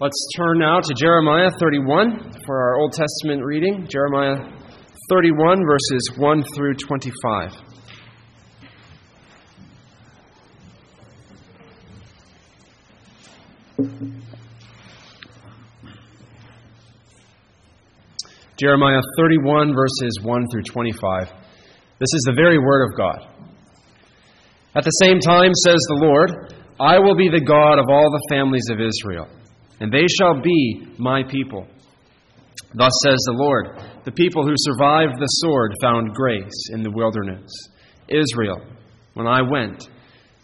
Let's turn now to Jeremiah 31 for our Old Testament reading. Jeremiah 31, verses 1 through 25. Jeremiah 31, verses 1 through 25. This is the very word of God. At the same time, says the Lord, I will be the God of all the families of Israel, and they shall be my people. Thus says the Lord The people who survived the sword found grace in the wilderness. Israel, when I went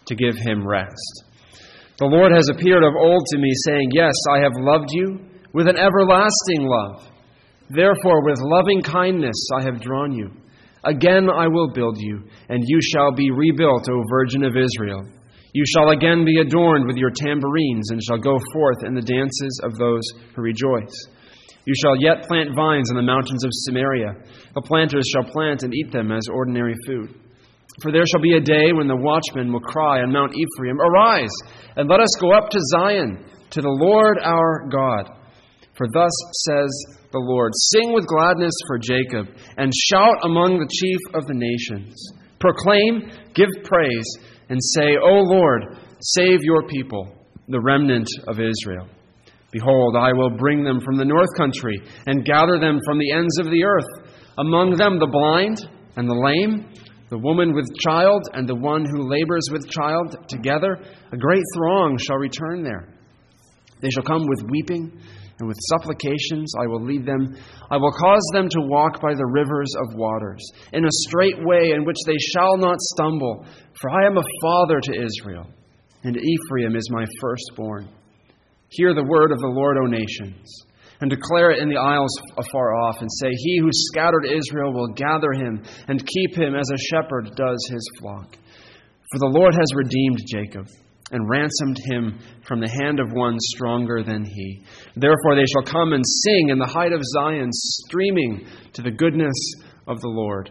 to give him rest. The Lord has appeared of old to me, saying, Yes, I have loved you with an everlasting love. Therefore, with loving kindness I have drawn you. Again I will build you, and you shall be rebuilt, O Virgin of Israel. You shall again be adorned with your tambourines, and shall go forth in the dances of those who rejoice. You shall yet plant vines in the mountains of Samaria. The planters shall plant and eat them as ordinary food. For there shall be a day when the watchman will cry on Mount Ephraim, Arise, and let us go up to Zion, to the Lord our God. For thus says the Lord Sing with gladness for Jacob, and shout among the chief of the nations. Proclaim, give praise, and say, O Lord, save your people, the remnant of Israel. Behold, I will bring them from the north country, and gather them from the ends of the earth. Among them the blind and the lame, the woman with child and the one who labors with child, together a great throng shall return there. They shall come with weeping and with supplications I will lead them. I will cause them to walk by the rivers of waters, in a straight way in which they shall not stumble. For I am a father to Israel, and Ephraim is my firstborn. Hear the word of the Lord, O nations, and declare it in the isles afar off, and say, He who scattered Israel will gather him and keep him as a shepherd does his flock. For the Lord has redeemed Jacob and ransomed him from the hand of one stronger than he. Therefore they shall come and sing in the height of Zion, streaming to the goodness of the Lord.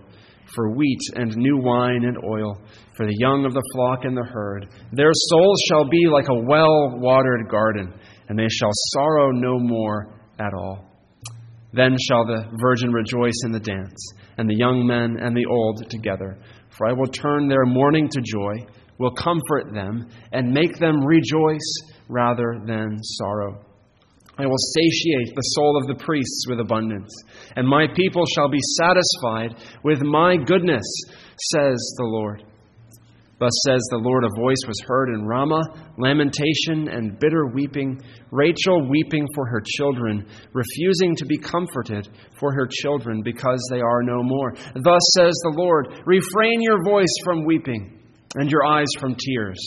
For wheat and new wine and oil, for the young of the flock and the herd. Their souls shall be like a well watered garden, and they shall sorrow no more at all. Then shall the virgin rejoice in the dance, and the young men and the old together. For I will turn their mourning to joy will comfort them and make them rejoice rather than sorrow. I will satiate the soul of the priests with abundance, and my people shall be satisfied with my goodness, says the Lord. Thus says the Lord, a voice was heard in Ramah, lamentation and bitter weeping, Rachel weeping for her children, refusing to be comforted for her children because they are no more. Thus says the Lord, refrain your voice from weeping and your eyes from tears.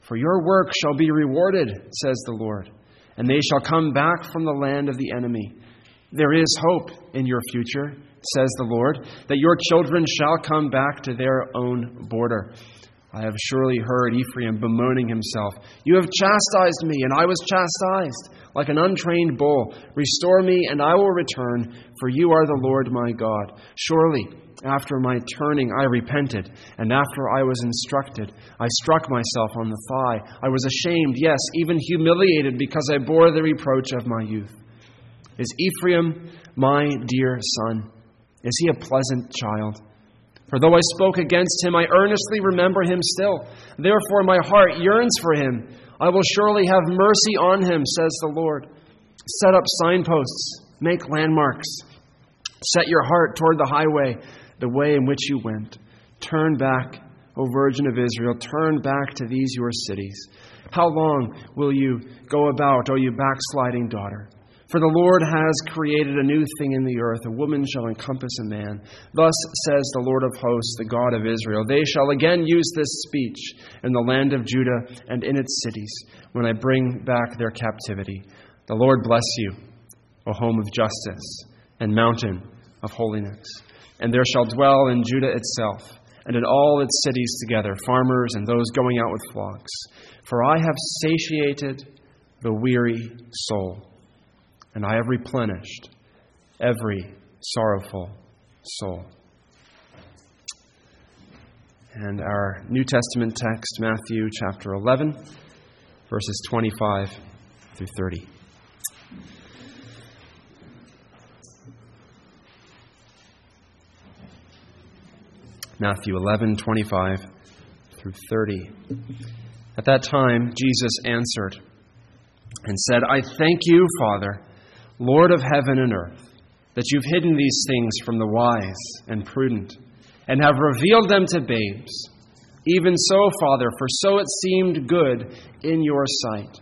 For your work shall be rewarded, says the Lord, and they shall come back from the land of the enemy. There is hope in your future, says the Lord, that your children shall come back to their own border. I have surely heard Ephraim bemoaning himself. You have chastised me, and I was chastised, like an untrained bull. Restore me, and I will return, for you are the Lord my God. Surely, after my turning, I repented, and after I was instructed, I struck myself on the thigh. I was ashamed, yes, even humiliated, because I bore the reproach of my youth. Is Ephraim my dear son? Is he a pleasant child? For though I spoke against him, I earnestly remember him still. Therefore, my heart yearns for him. I will surely have mercy on him, says the Lord. Set up signposts, make landmarks. Set your heart toward the highway the way in which you went. Turn back, O Virgin of Israel, turn back to these your cities. How long will you go about, O you backsliding daughter? For the Lord has created a new thing in the earth. A woman shall encompass a man. Thus says the Lord of hosts, the God of Israel They shall again use this speech in the land of Judah and in its cities, when I bring back their captivity. The Lord bless you, O home of justice and mountain of holiness and there shall dwell in Judah itself, and in all its cities together, farmers and those going out with flocks. For I have satiated the weary soul, and I have replenished every sorrowful soul. And our New Testament text, Matthew chapter 11, verses 25 through 30. Matthew 11, 25 through 30. At that time, Jesus answered and said, I thank you, Father, Lord of heaven and earth, that you've hidden these things from the wise and prudent, and have revealed them to babes. Even so, Father, for so it seemed good in your sight.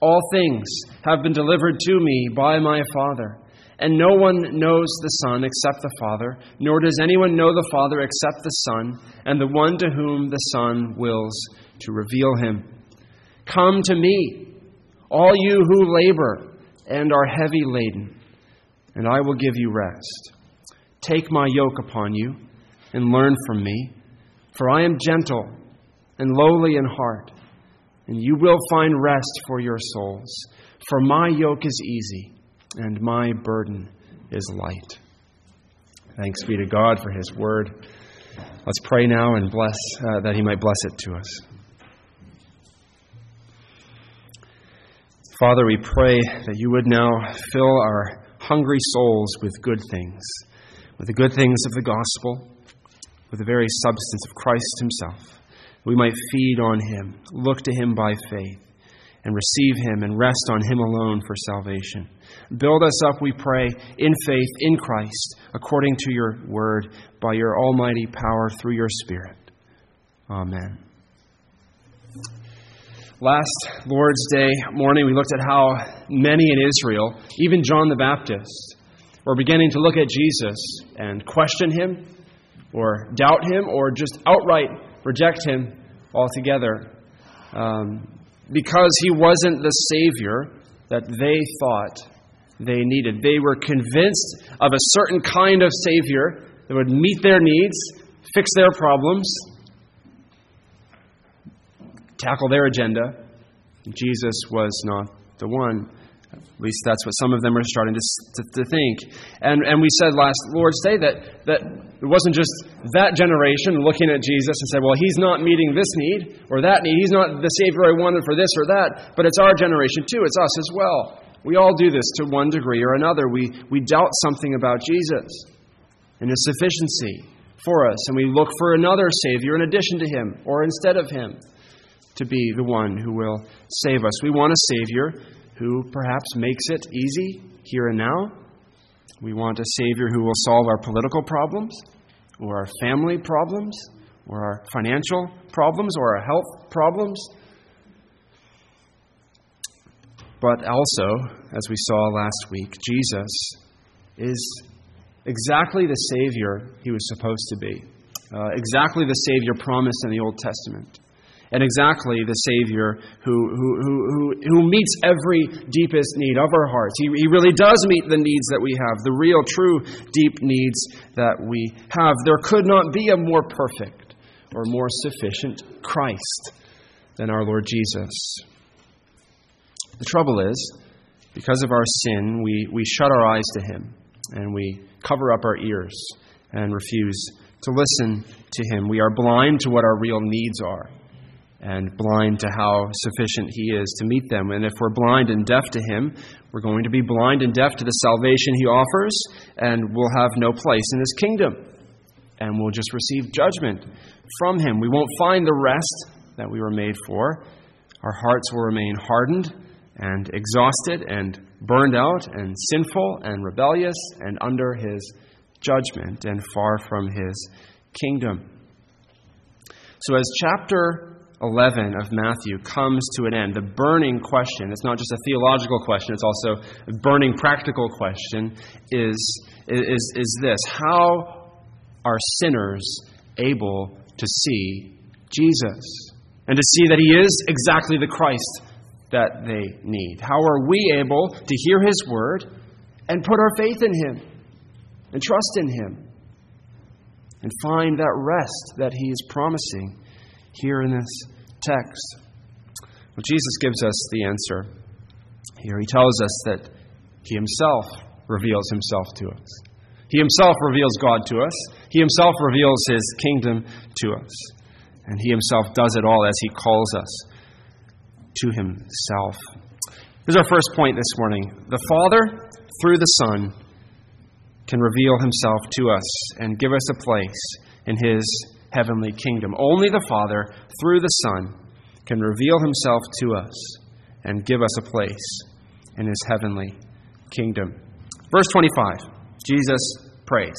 All things have been delivered to me by my Father. And no one knows the Son except the Father, nor does anyone know the Father except the Son, and the one to whom the Son wills to reveal him. Come to me, all you who labor and are heavy laden, and I will give you rest. Take my yoke upon you and learn from me, for I am gentle and lowly in heart, and you will find rest for your souls. For my yoke is easy and my burden is light. Thanks be to God for His word. Let's pray now and bless uh, that He might bless it to us. Father, we pray that you would now fill our hungry souls with good things, with the good things of the gospel, with the very substance of Christ Himself. We might feed on Him, look to Him by faith, and receive Him and rest on Him alone for salvation. Build us up, we pray, in faith in Christ, according to your word, by your almighty power through your Spirit. Amen. Last Lord's Day morning, we looked at how many in Israel, even John the Baptist, were beginning to look at Jesus and question him, or doubt him, or just outright reject him altogether. Um, because he wasn't the Savior that they thought they needed. They were convinced of a certain kind of Savior that would meet their needs, fix their problems, tackle their agenda. Jesus was not the one. At least that's what some of them are starting to, to, to, think. And, and we said last Lord's Day that, that it wasn't just that generation looking at Jesus and said, well, he's not meeting this need or that need. He's not the Savior I wanted for this or that. But it's our generation too. It's us as well. We all do this to one degree or another. We, we doubt something about Jesus and his sufficiency for us, and we look for another Savior in addition to him or instead of him to be the one who will save us. We want a Savior who perhaps makes it easy here and now. We want a Savior who will solve our political problems or our family problems or our financial problems or our health problems. But also, as we saw last week, Jesus is exactly the Savior he was supposed to be, uh, exactly the Savior promised in the Old Testament, and exactly the Savior who, who, who, who, meets every deepest need of our hearts. He, he really does meet the needs that we have, the real, true, deep needs that we have. There could not be a more perfect or more sufficient Christ than our Lord Jesus. The trouble is, because of our sin, we, we shut our eyes to Him and we cover up our ears and refuse to listen to Him. We are blind to what our real needs are and blind to how sufficient He is to meet them. And if we're blind and deaf to Him, we're going to be blind and deaf to the salvation He offers, and we'll have no place in His kingdom. And we'll just receive judgment from Him. We won't find the rest that we were made for. Our hearts will remain hardened and exhausted and burned out and sinful and rebellious and under his judgment and far from his kingdom. So, as chapter 11 of Matthew comes to an end, the burning question, it's not just a theological question, it's also a burning practical question, is, is, is this How are sinners able to see Jesus? And to see that he is exactly the Christ that they need? How are we able to hear His word and put our faith in Him and trust in Him and find that rest that He is promising here in this text? Well, Jesus gives us the answer here. He tells us that He Himself reveals Himself to us. He Himself reveals God to us. He Himself reveals His kingdom to us. And He Himself does it all as He calls us to himself. Here's our first point this morning. The Father, through the Son, can reveal himself to us and give us a place in his heavenly kingdom. Only the Father, through the Son, can reveal himself to us and give us a place in his heavenly kingdom. Verse 25, Jesus prays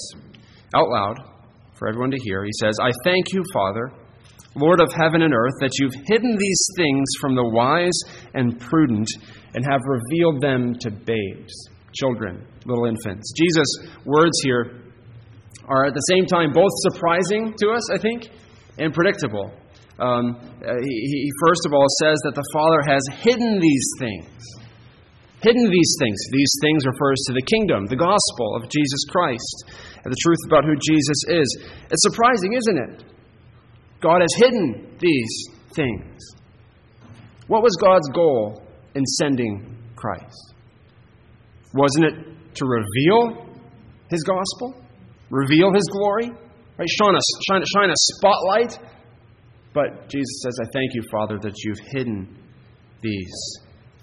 out loud for everyone to hear. He says, I thank you, Father, Lord of heaven and earth, that you've hidden these things from the wise and prudent and have revealed them to babes, children, little infants. Jesus' words here are at the same time both surprising to us, I think, and predictable. Um, he, he, first of all says that the Father has hidden these things. Hidden these things. These things refers to the kingdom, the gospel of Jesus Christ, and the truth about who Jesus is. It's surprising, isn't it? God has hidden these things. What was God's goal in sending Christ? Wasn't it to reveal his gospel? Reveal his glory? Right? Shine a, shine, shine a spotlight? But Jesus says, I thank you, Father, that you've hidden these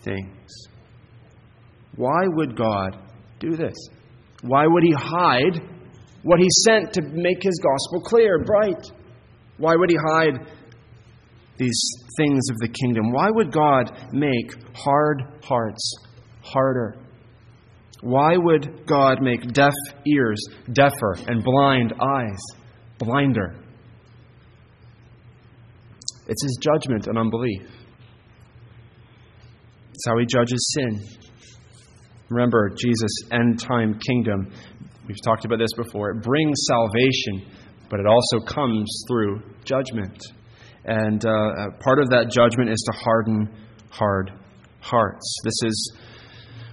things. Why would God do this? Why would he hide what he sent to make his gospel clear, bright? Why would he hide these things of the kingdom? Why would God make hard hearts harder? Why would God make deaf ears deafer and blind eyes blinder? It's his judgment on unbelief. It's how he judges sin. Remember, Jesus' end time kingdom, we've talked about this before, it brings salvation, but it also comes through judgment. And uh, part of that judgment is to harden hard hearts. This is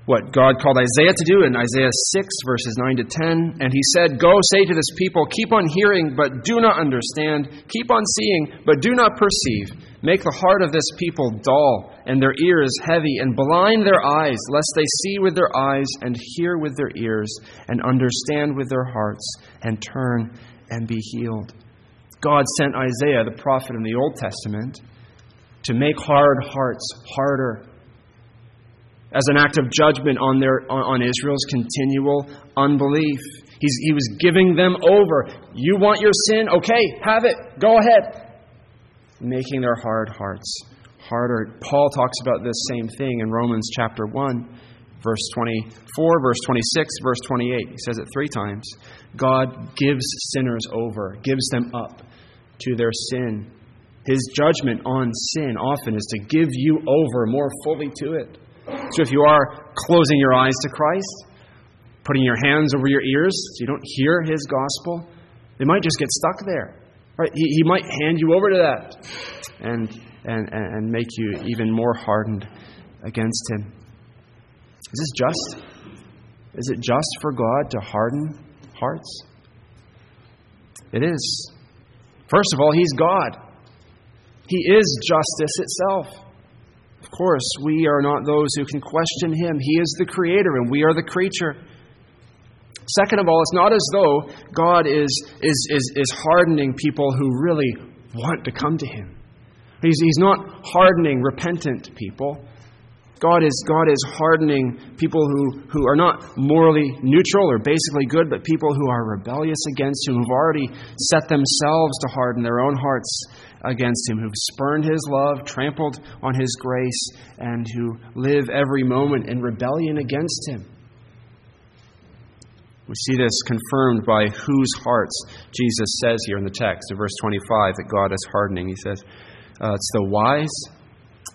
what God called Isaiah to do in Isaiah 6, verses 9 to 10. And he said, Go say to this people, keep on hearing, but do not understand. Keep on seeing, but do not perceive. Make the heart of this people dull, and their ears heavy, and blind their eyes, lest they see with their eyes, and hear with their ears, and understand with their hearts, and turn and be healed. God sent Isaiah, the prophet in the Old Testament, to make hard hearts harder as an act of judgment on, their, on Israel's continual unbelief. He's, he was giving them over. You want your sin? Okay, have it. Go ahead. Making their hard hearts harder. Paul talks about this same thing in Romans chapter 1, verse 24, verse 26, verse 28. He says it three times. God gives sinners over, gives them up to their sin. His judgment on sin often is to give you over more fully to it. So if you are closing your eyes to Christ, putting your hands over your ears so you don't hear his gospel, they might just get stuck there. Right? He, he might hand you over to that and, and, and make you even more hardened against him. Is this just? Is it just for God to harden hearts? It is. First of all, He's God. He is justice itself. Of course, we are not those who can question him. He is the creator and we are the creature. Second of all, it's not as though God is, is, is, is hardening people who really want to come to him. He's, he's not hardening repentant people. God is, God is hardening people who, who are not morally neutral or basically good, but people who are rebellious against Him, who've already set themselves to harden their own hearts against Him, who've spurned His love, trampled on His grace, and who live every moment in rebellion against Him. We see this confirmed by whose hearts Jesus says here in the text, in verse 25, that God is hardening. He says, uh, It's the wise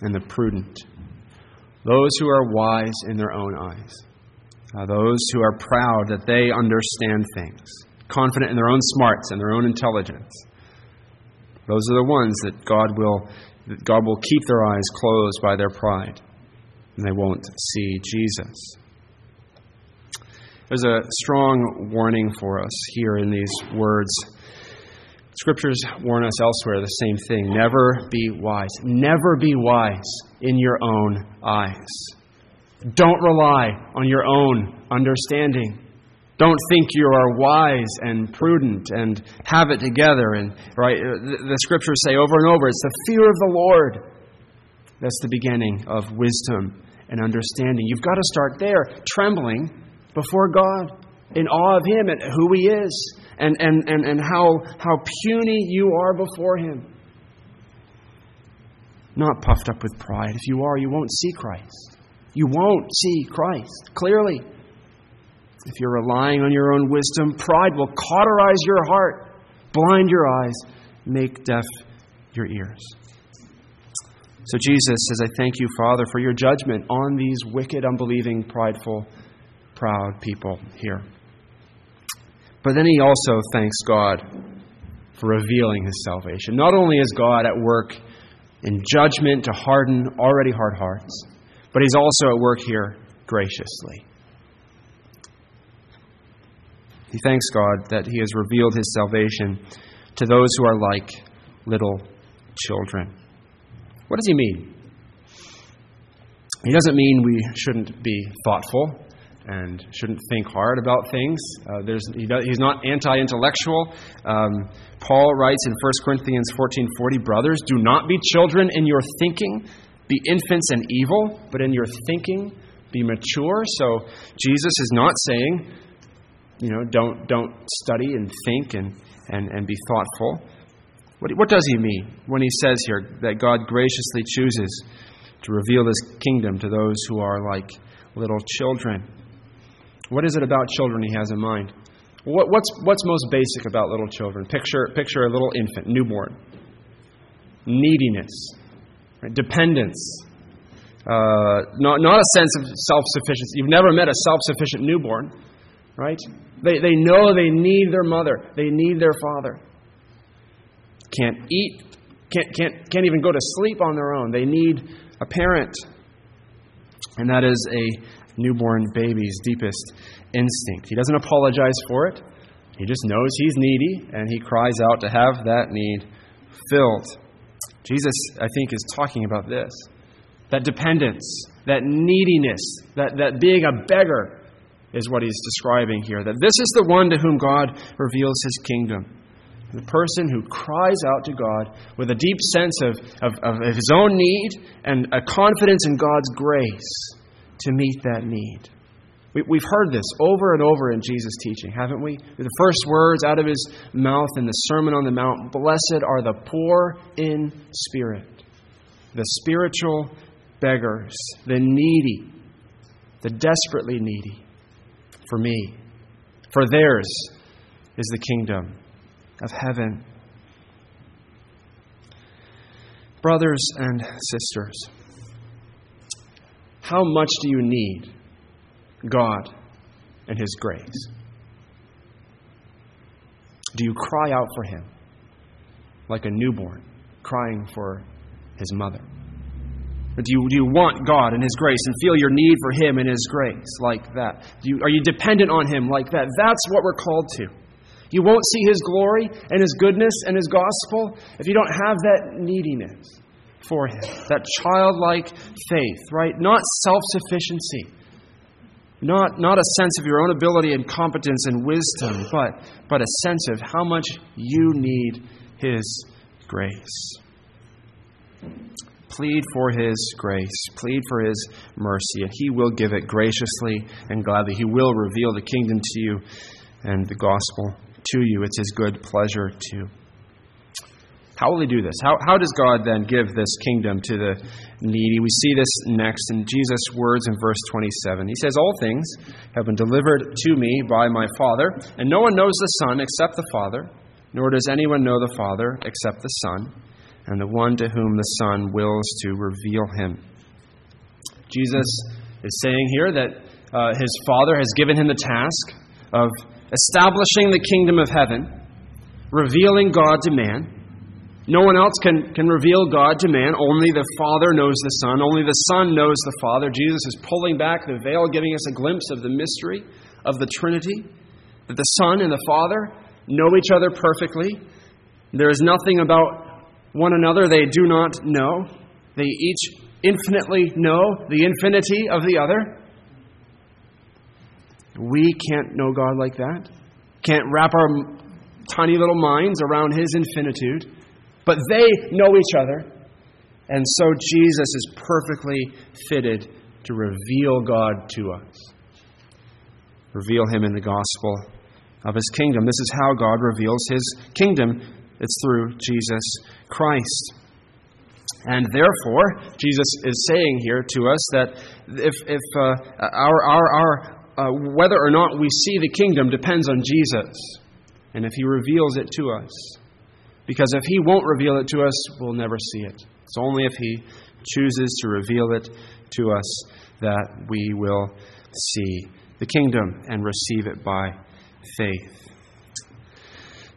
and the prudent those who are wise in their own eyes, uh, those who are proud that they understand things, confident in their own smarts and their own intelligence. Those are the ones that God will, that God will keep their eyes closed by their pride, and they won't see Jesus. There's a strong warning for us here in these words. Scriptures warn us elsewhere the same thing. Never be wise. Never be wise in your own eyes. Don't rely on your own understanding. Don't think you are wise and prudent and have it together. And right, uh, the, the scriptures say over and over, it's the fear of the Lord That's the beginning of wisdom and understanding. You've got to start there, trembling before God, in awe of Him and who He is, and, and, and, and how, how puny you are before Him. Not puffed up with pride. If you are, you won't see Christ. You won't see Christ clearly. If you're relying on your own wisdom, pride will cauterize your heart, blind your eyes, make deaf your ears. So Jesus says, I thank you, Father, for your judgment on these wicked, unbelieving, prideful, proud people here. But then he also thanks God for revealing his salvation. Not only is God at work in judgment to harden already hard hearts, but he's also at work here graciously. He thanks God that he has revealed his salvation to those who are like little children. What does he mean? He doesn't mean we shouldn't be thoughtful and shouldn't think hard about things. Uh, he does, he's not anti-intellectual. Um, Paul writes in 1 Corinthians 14:40, "Brothers, do not be children in your thinking, be infants and evil, but in your thinking be mature." So Jesus is not saying, you know, don't don't study and think and and, and be thoughtful. What, what does he mean when he says here that God graciously chooses to reveal his kingdom to those who are like little children? What is it about children he has in mind? What, what's, what's most basic about little children? Picture, picture a little infant, newborn. Neediness, right? dependence, uh, not, not a sense of self sufficiency. You've never met a self sufficient newborn, right? They, they know they need their mother, they need their father. Can't eat, can't, can't, can't even go to sleep on their own. They need a parent. And that is a newborn baby's deepest instinct. He doesn't apologize for it. He just knows he's needy and he cries out to have that need filled. Jesus, I think, is talking about this that dependence, that neediness, that, that being a beggar is what he's describing here. That this is the one to whom God reveals his kingdom. The person who cries out to God with a deep sense of, of, of his own need and a confidence in God's grace to meet that need. We, have heard this over and over in Jesus' teaching, haven't we? The first words out of his mouth in the Sermon on the Mount Blessed are the poor in spirit, the spiritual beggars, the needy, the desperately needy. For me, for theirs is the kingdom of heaven. Brothers and sisters, how much do you need God and His grace? Do you cry out for Him like a newborn crying for his mother? Or do you, do you want God and His grace and feel your need for Him and His grace like that? You, are you dependent on Him like that? That's what we're called to. You won't see His glory and His goodness and His gospel if you don't have that neediness for him. That childlike faith, right? Not self sufficiency. Not, not a sense of your own ability and competence and wisdom, but, but a sense of how much you need His grace. Plead for His grace. Plead for His mercy, and He will give it graciously and gladly. He will reveal the kingdom to you and the gospel to you. It's His good pleasure to. How will he do this? How, how does God then give this kingdom to the needy? We see this next in Jesus' words in verse 27. He says, All things have been delivered to me by my Father, and no one knows the Son except the Father, nor does anyone know the Father except the Son, and the one to whom the Son wills to reveal him. Jesus is saying here that uh, his Father has given him the task of establishing the kingdom of heaven, revealing God to man no one else can, can reveal God to man. Only the Father knows the Son. Only the Son knows the Father. Jesus is pulling back the veil, giving us a glimpse of the mystery of the Trinity. That the Son and the Father know each other perfectly. There is nothing about one another they do not know. They each infinitely know the infinity of the other. We can't know God like that. Can't wrap our tiny little minds around His infinitude. But they know each other. And so Jesus is perfectly fitted to reveal God to us. Reveal Him in the gospel of His kingdom. This is how God reveals His kingdom. It's through Jesus Christ. And therefore, Jesus is saying here to us that if, if uh, our, our, our uh, whether or not we see the kingdom depends on Jesus and if He reveals it to us. Because if He won't reveal it to us, we'll never see it. It's only if He chooses to reveal it to us that we will see the kingdom and receive it by faith.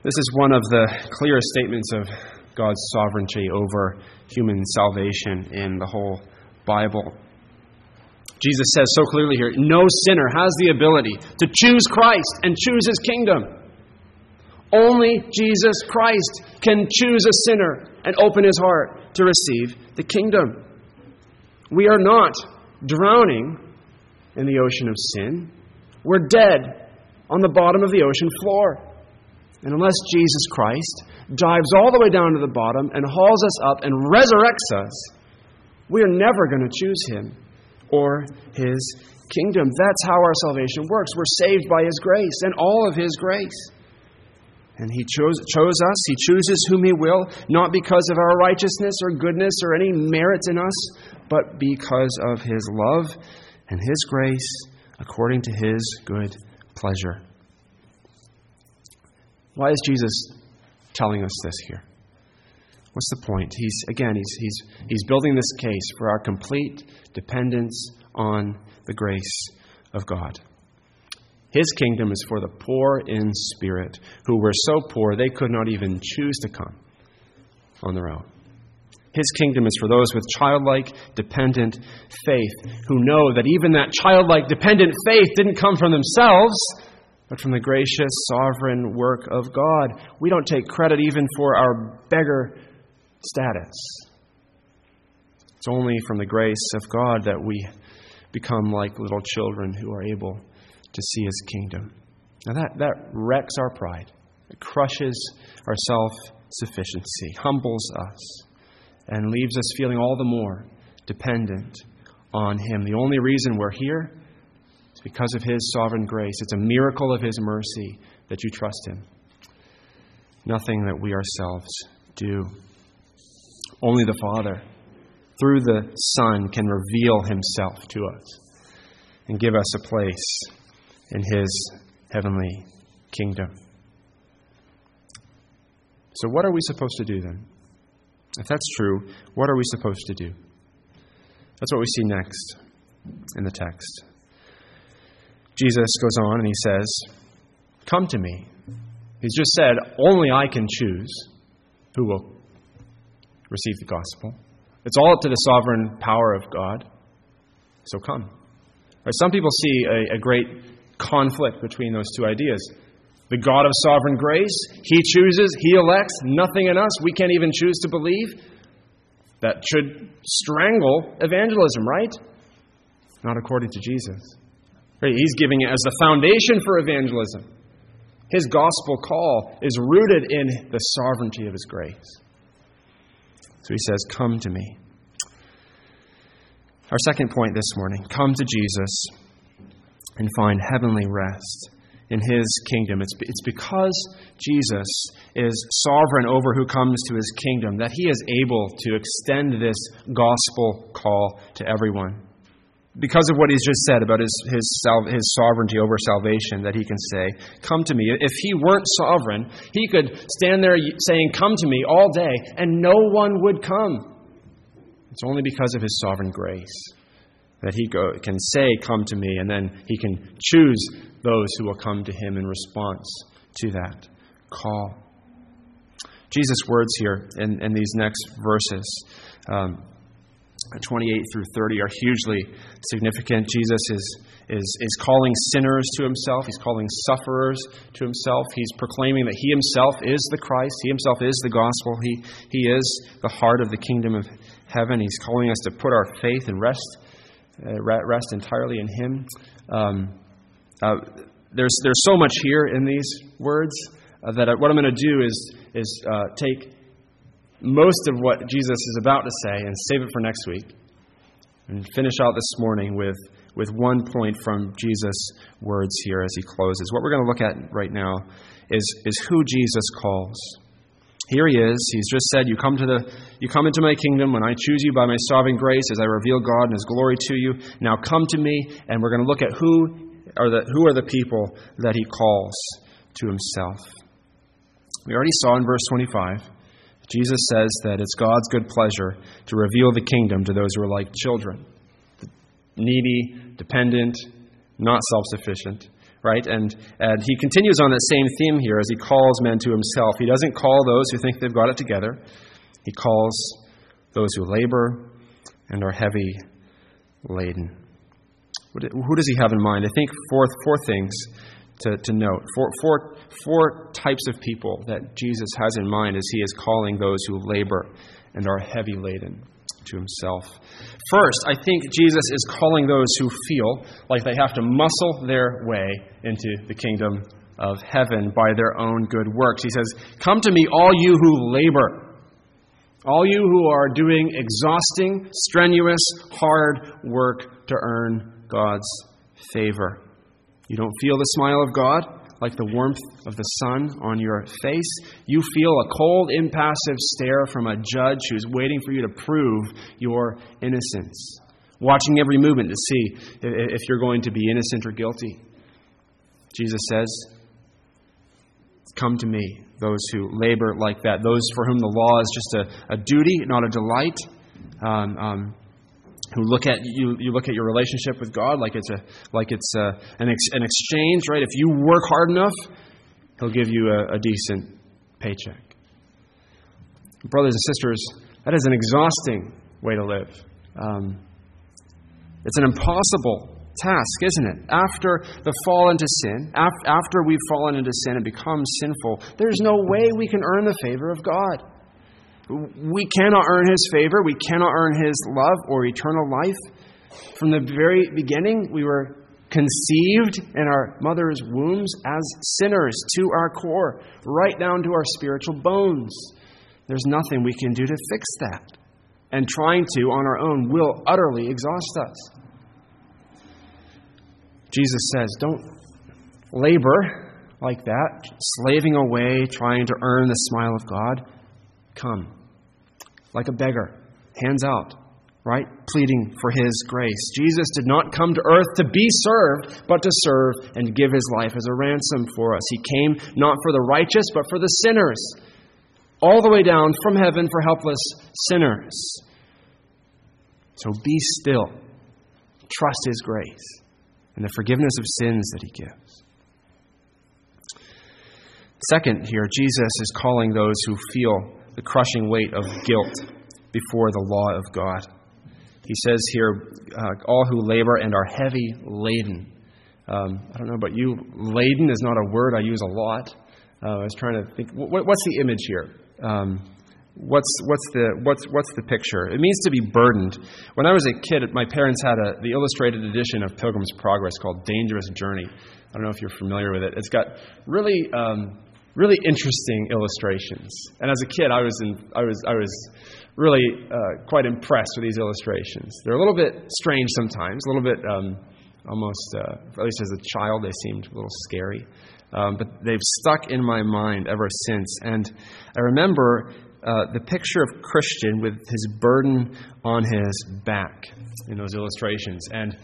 This is one of the clearest statements of God's sovereignty over human salvation in the whole Bible. Jesus says so clearly here no sinner has the ability to choose Christ and choose his kingdom. Only Jesus Christ can choose a sinner and open his heart to receive the kingdom. We are not drowning in the ocean of sin. We're dead on the bottom of the ocean floor. And unless Jesus Christ dives all the way down to the bottom and hauls us up and resurrects us, we are never going to choose him or his kingdom. That's how our salvation works. We're saved by his grace and all of his grace. And he chose, chose us. He chooses whom he will, not because of our righteousness or goodness or any merit in us, but because of his love and his grace according to his good pleasure. Why is Jesus telling us this here? What's the point? He's again, he's he's he's building this case for our complete dependence on the grace of God. His kingdom is for the poor in spirit, who were so poor they could not even choose to come on their own. His kingdom is for those with childlike, dependent faith, who know that even that childlike, dependent faith didn't come from themselves, but from the gracious, sovereign work of God. We don't take credit even for our beggar status. It's only from the grace of God that we become like little children who are able to see His kingdom. Now, that, that wrecks our pride, it crushes our self sufficiency, humbles us, and leaves us feeling all the more dependent on Him. The only reason we're here is because of His sovereign grace. It's a miracle of His mercy that you trust Him. Nothing that we ourselves do. Only the Father, through the Son, can reveal Himself to us and give us a place in His heavenly kingdom. So, what are we supposed to do then? If that's true, what are we supposed to do? That's what we see next in the text. Jesus goes on and he says, Come to me. He's just said, Only I can choose who will receive the gospel. It's all up to the sovereign power of God. So come. Right, some people see a, a great conflict between those two ideas. The God of sovereign grace, He chooses, He elects, nothing in us. We can't even choose to believe. That should strangle evangelism, right? Not according to Jesus. He's giving it as the foundation for evangelism. His gospel call is rooted in the sovereignty of His grace. So he says, Come to me. Our second point this morning come to Jesus and find heavenly rest in his kingdom. It's, it's because Jesus is sovereign over who comes to his kingdom that he is able to extend this gospel call to everyone because of what he's just said about his, his, his sovereignty over salvation, that he can say, Come to me. If he weren't sovereign, he could stand there saying, Come to me all day, and no one would come. It's only because of his sovereign grace that he go, can say, Come to me, and then he can choose those who will come to him in response to that call. Jesus' words here in, in these next verses. Um, 28 through 30 are hugely significant. Jesus is, is, is calling sinners to himself, he's calling sufferers to himself. He's proclaiming that he himself is the Christ, he himself is the gospel, he, he is the heart of the kingdom of heaven. He's calling us to put our faith and rest, rest entirely in him. Um, uh, there's, there's so much here in these words uh, that what I'm going to do is, is uh, take most of what Jesus is about to say and save it for next week and finish out this morning with, with one point from Jesus' words here as he closes. What we're going to look at right now is, is who Jesus calls. Here he is. He's just said, you come, to the, you come into my kingdom when I choose you by my sovereign grace as I reveal God and his glory to you. Now come to me, and we're going to look at who are the, who are the people that he calls to himself. We already saw in verse 25 Jesus says that it's God's good pleasure to reveal the kingdom to those who are like children needy, dependent, not self sufficient. Right? And, and he continues on that same theme here as he calls men to himself. He doesn't call those who think they've got it together, he calls those who labor and are heavy laden. Who does he have in mind? I think four, four things to, to note. Four, four, four types of people that Jesus has in mind as he is calling those who labor and are heavy laden to himself. First, I think Jesus is calling those who feel like they have to muscle their way into the kingdom of heaven by their own good works. He says, Come to me, all you who labor, all you who are doing exhausting, strenuous, hard work to earn God's favor. You don't feel the smile of God like the warmth of the sun on your face. You feel a cold, impassive stare from a judge who's waiting for you to prove your innocence, watching every movement to see if you're going to be innocent or guilty. Jesus says, Come to me, those who labor like that, those for whom the law is just a, a duty, not a delight. Um, um, who look at you, you look at your relationship with God like it's a like it's a, an, ex, an exchange, right? If you work hard enough, He'll give you a, a decent paycheck. Brothers and sisters, that is an exhausting way to live. Um, it's an impossible task, isn't it? After the fall into sin, after we've fallen into sin and become sinful, there's no way we can earn the favor of God. We cannot earn His favor. We cannot earn His love or eternal life. From the very beginning, we were conceived in our mother's wombs as sinners to our core, right down to our spiritual bones. There's nothing we can do to fix that. And trying to on our own will utterly exhaust us. Jesus says, don't labor like that, slaving away, trying to earn the smile of God. Come like a beggar, hands out, right? Pleading for his grace. Jesus did not come to earth to be served, but to serve and give his life as a ransom for us. He came not for the righteous, but for the sinners, all the way down from heaven for helpless sinners. So be still. Trust his grace and the forgiveness of sins that he gives. Second, here, Jesus is calling those who feel the crushing weight of guilt before the law of God. He says here, uh, all who labor and are heavy laden. Um, I don't know about you, laden is not a word I use a lot. Uh, I was trying to think, what, what's the image here? Um, what's, what's, the, what's, what's the picture? It means to be burdened. When I was a kid, my parents had a, the illustrated edition of Pilgrim's Progress called Dangerous Journey. I don't know if you're familiar with it. It's got really um, really interesting illustrations. And as a kid, I was, in, I was, I was really uh, quite impressed with these illustrations. They're a little bit strange sometimes, a little bit um, almost, uh, at least as a child, they seemed a little scary. Um, but they've stuck in my mind ever since. And I remember uh, the picture of Christian with his burden on his back in those illustrations. And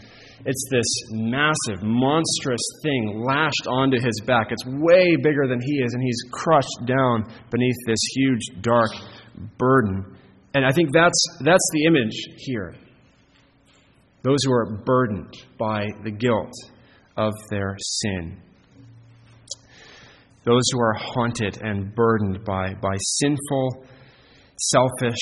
it's this massive, monstrous thing lashed onto his back. It's way bigger than he is, and he's crushed down beneath this huge, dark burden. And I think that's, that's the image here. Those who are burdened by the guilt of their sin. Those who are haunted and burdened by, by sinful, selfish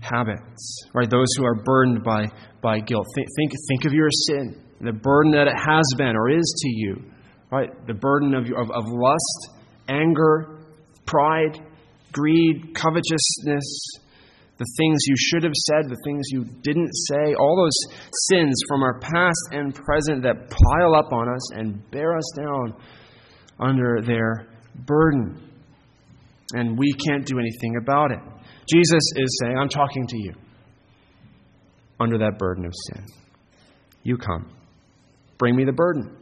habits. Right? Those who are burdened by by guilt. Think, think, think of your sin, the burden that it has been or is to you, right? The burden of, of, of lust, anger, pride, greed, covetousness, the things you should have said, the things you didn't say, all those sins from our past and present that pile up on us and bear us down under their burden. And we can't do anything about it. Jesus is saying, I'm talking to you under that burden of sin. You come. Bring me the burden.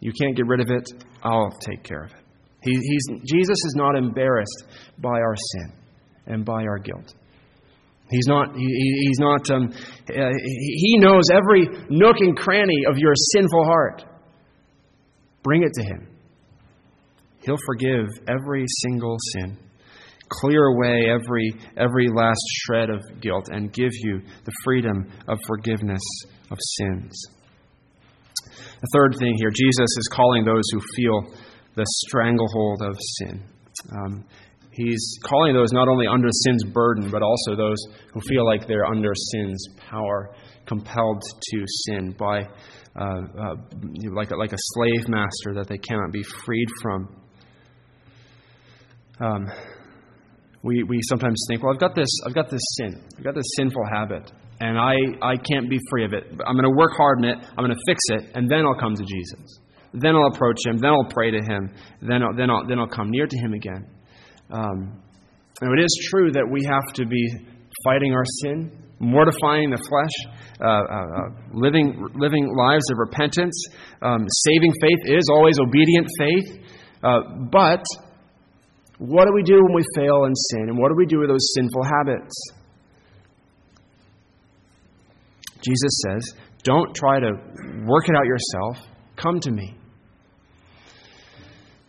You can't get rid of it. I'll take care of it. He, he's, Jesus is not embarrassed by our sin and by our guilt. He's not, he, he's not, um, uh, he knows every nook and cranny of your sinful heart. Bring it to him. He'll forgive every single sin, clear away every, every last shred of guilt, and give you the freedom of forgiveness of sins. The third thing here Jesus is calling those who feel the stranglehold of sin. Um, he's calling those not only under sin's burden, but also those who feel like they're under sin's power, compelled to sin by uh, uh, like, a, like a slave master that they cannot be freed from. Um, we, we sometimes think, well, I've got this, I've got this sin, I've got this sinful habit, and I, I can't be free of it. I'm going to work hard on it, I'm going to fix it, and then I'll come to Jesus. Then I'll approach him, then I'll pray to him, then I'll, then I'll, then I'll come near to him again. Um, and it is true that we have to be fighting our sin, mortifying the flesh, uh, uh, uh, living, living lives of repentance. Um, saving faith is always obedient faith. Uh, but what do we do when we fail in sin? And what do we do with those sinful habits? Jesus says, don't try to work it out yourself. Come to me.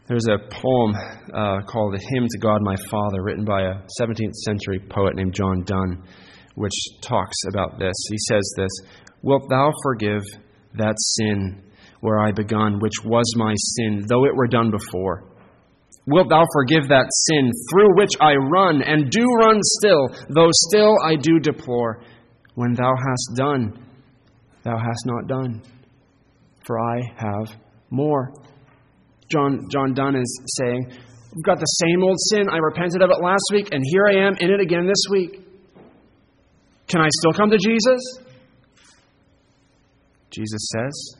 There's a poem uh, called A Hymn to God My Father, written by a 17th century poet named John Donne, which talks about this. He says this Wilt thou forgive that sin where I begun, which was my sin, though it were done before? Wilt thou forgive that sin through which I run, and do run still, though still I do deplore? When thou hast done, thou hast not done, for I have more. John, John Donne is saying, We've got the same old sin. I repented of it last week, and here I am in it again this week. Can I still come to Jesus? Jesus says,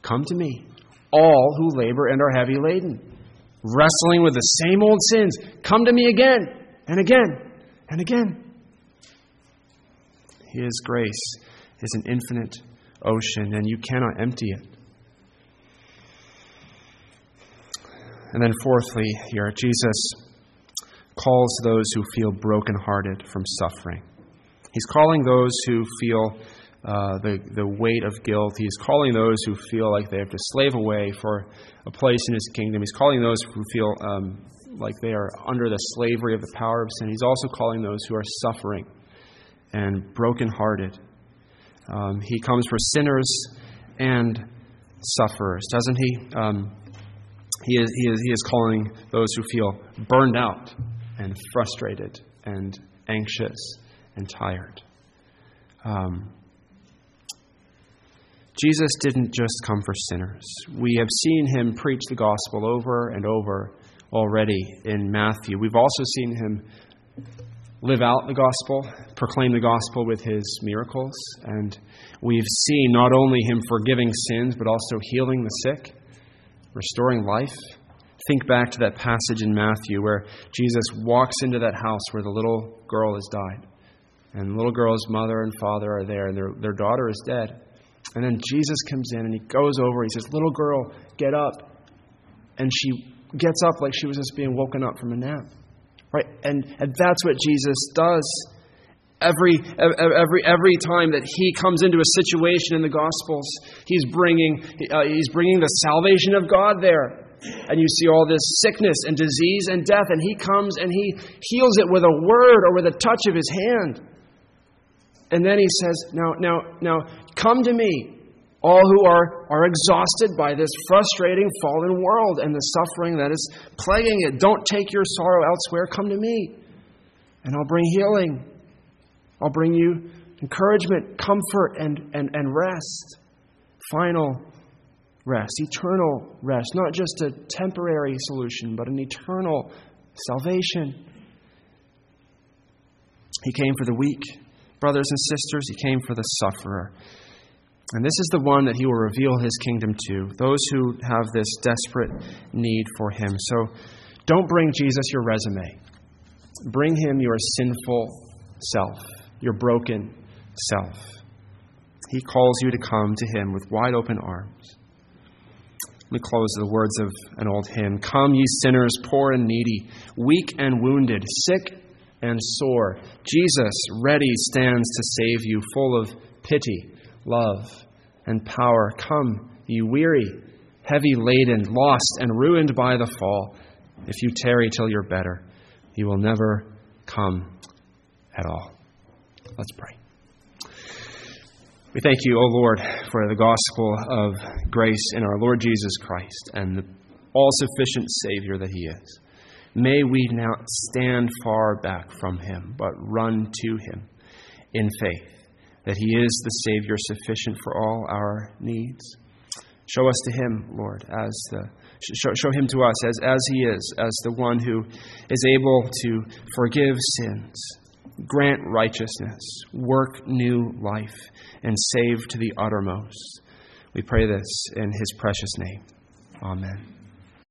Come to me, all who labor and are heavy laden, wrestling with the same old sins. Come to me again and again and again. His grace is an infinite ocean, and you cannot empty it. And then, fourthly, here, Jesus calls those who feel brokenhearted from suffering. He's calling those who feel uh, the, the weight of guilt. He's calling those who feel like they have to slave away for a place in His kingdom. He's calling those who feel um, like they are under the slavery of the power of sin. He's also calling those who are suffering and brokenhearted. Um, he comes for sinners and sufferers, doesn't he? Um, he is, he, is, he is calling those who feel burned out and frustrated and anxious and tired. Um, Jesus didn't just come for sinners. We have seen him preach the gospel over and over already in Matthew. We've also seen him live out the gospel, proclaim the gospel with his miracles. And we've seen not only him forgiving sins, but also healing the sick restoring life. Think back to that passage in Matthew where Jesus walks into that house where the little girl has died. And the little girl's mother and father are there, and their, their daughter is dead. And then Jesus comes in and he goes over. He says, Little girl, get up. And she gets up like she was just being woken up from a nap. Right? And, and that's what Jesus does. Every, every, every time that he comes into a situation in the Gospels, he's bringing, uh, he's bringing the salvation of God there. And you see all this sickness and disease and death, and he comes and he heals it with a word or with a touch of his hand. And then he says, Now, now, now, come to me, all who are, are exhausted by this frustrating fallen world and the suffering that is plaguing it. Don't take your sorrow elsewhere. Come to me, and I'll bring healing. I'll bring you encouragement, comfort, and, and, and rest. Final rest, eternal rest. Not just a temporary solution, but an eternal salvation. He came for the weak, brothers and sisters. He came for the sufferer. And this is the one that he will reveal his kingdom to, those who have this desperate need for him. So don't bring Jesus your resume. Bring him your sinful self, your broken self. He calls you to come to him with wide open arms. Let me close the words of an old hymn Come, ye sinners, poor and needy, weak and wounded, sick and sore. Jesus ready stands to save you, full of pity, love, and power. Come, ye weary, heavy laden, lost and ruined by the fall. If you tarry till you're better, you will never come at all. Let's pray. We thank you, O Lord, for the gospel of grace in our Lord Jesus Christ and the all sufficient Savior that He is. May we not stand far back from Him, but run to Him in faith that He is the Savior sufficient for all our needs. Show us to Him, Lord, as the show, show Him to us as, as He is, as the one who is able to forgive sins, grant righteousness, work new life, and save to the uttermost. We pray this in His precious name. Amen.